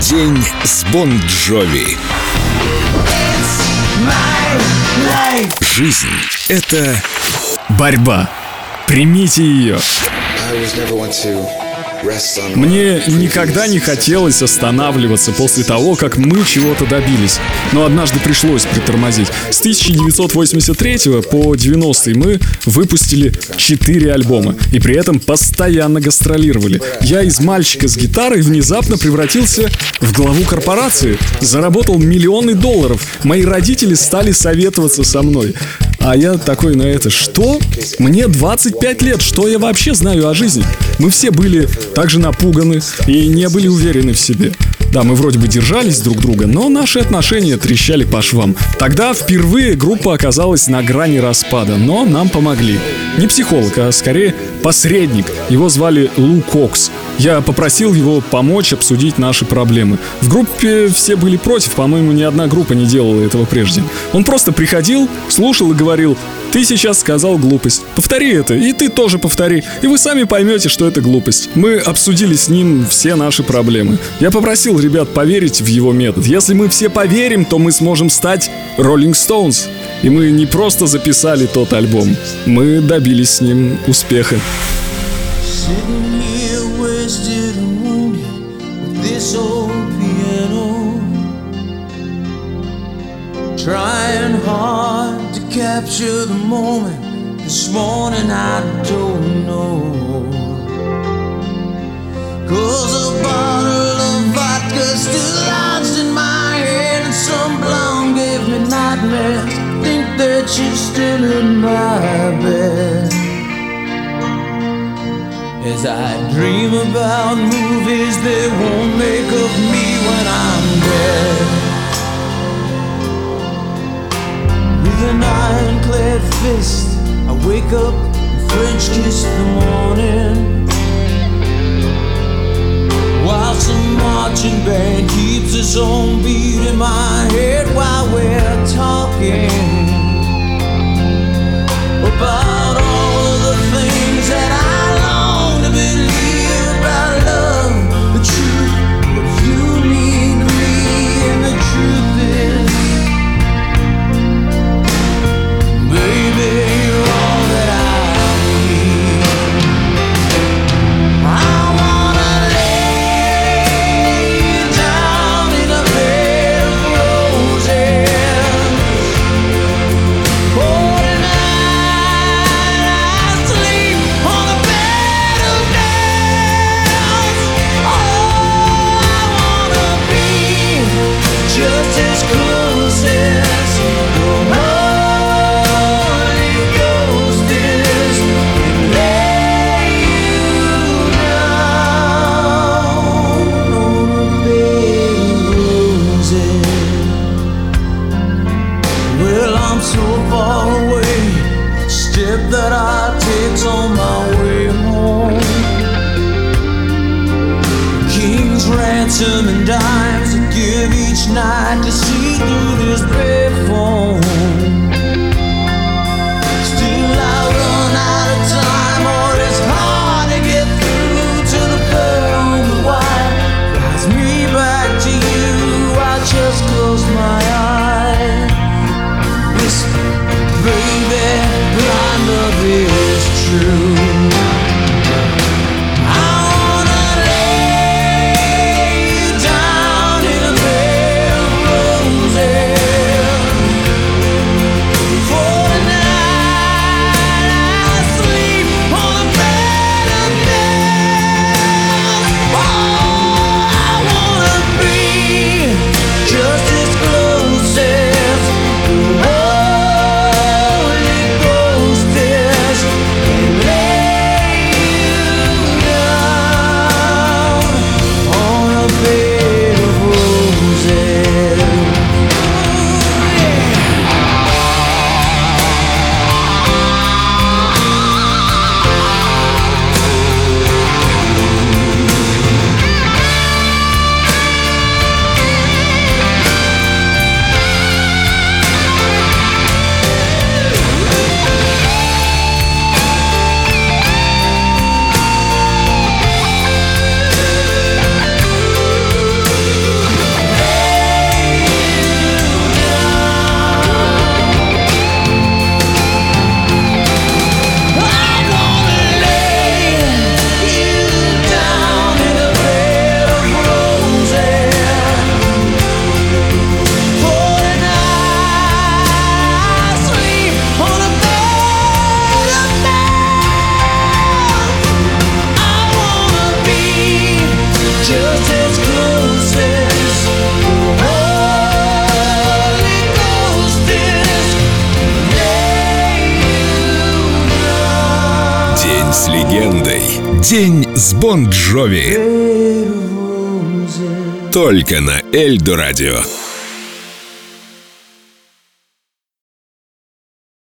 День с Бон Джови. Жизнь — это Борьба. Примите ее. Мне никогда не хотелось останавливаться после того, как мы чего-то добились. Но однажды пришлось притормозить. С 1983 по 90 мы выпустили 4 альбома. И при этом постоянно гастролировали. Я из мальчика с гитарой внезапно превратился в главу корпорации. Заработал миллионы долларов. Мои родители стали советоваться со мной. А я такой на это, что? Мне 25 лет, что я вообще знаю о жизни? Мы все были также напуганы и не были уверены в себе. Да, мы вроде бы держались друг друга, но наши отношения трещали по швам. Тогда впервые группа оказалась на грани распада, но нам помогли. Не психолог, а скорее посредник. Его звали Лу Кокс. Я попросил его помочь обсудить наши проблемы. В группе все были против, по-моему, ни одна группа не делала этого прежде. Он просто приходил, слушал и говорил, ты сейчас сказал глупость. Повтори это, и ты тоже повтори. И вы сами поймете, что это глупость. Мы обсудили с ним все наши проблемы. Я попросил ребят поверить в его метод. Если мы все поверим, то мы сможем стать Rolling Stones. И мы не просто записали тот альбом, мы добились с ним успеха. Sitting here wasted and wounded with this old piano. Trying hard to capture the moment. This morning I don't know. Cause a bottle of vodka still lodged in my head, and some blonde gave me nightmares. Think that she's still in my bed. As I dream about movies they won't make of me when I'm dead. With an ironclad fist, I wake up and French kiss the morning. While some marching band keeps its own beat in my head while we're talking Well, I'm so far away. Step that I take's on my way home. King's ransom and dimes I give each night to see through this payphone. Still, День с Бон Джови. Только на Эльдо радио.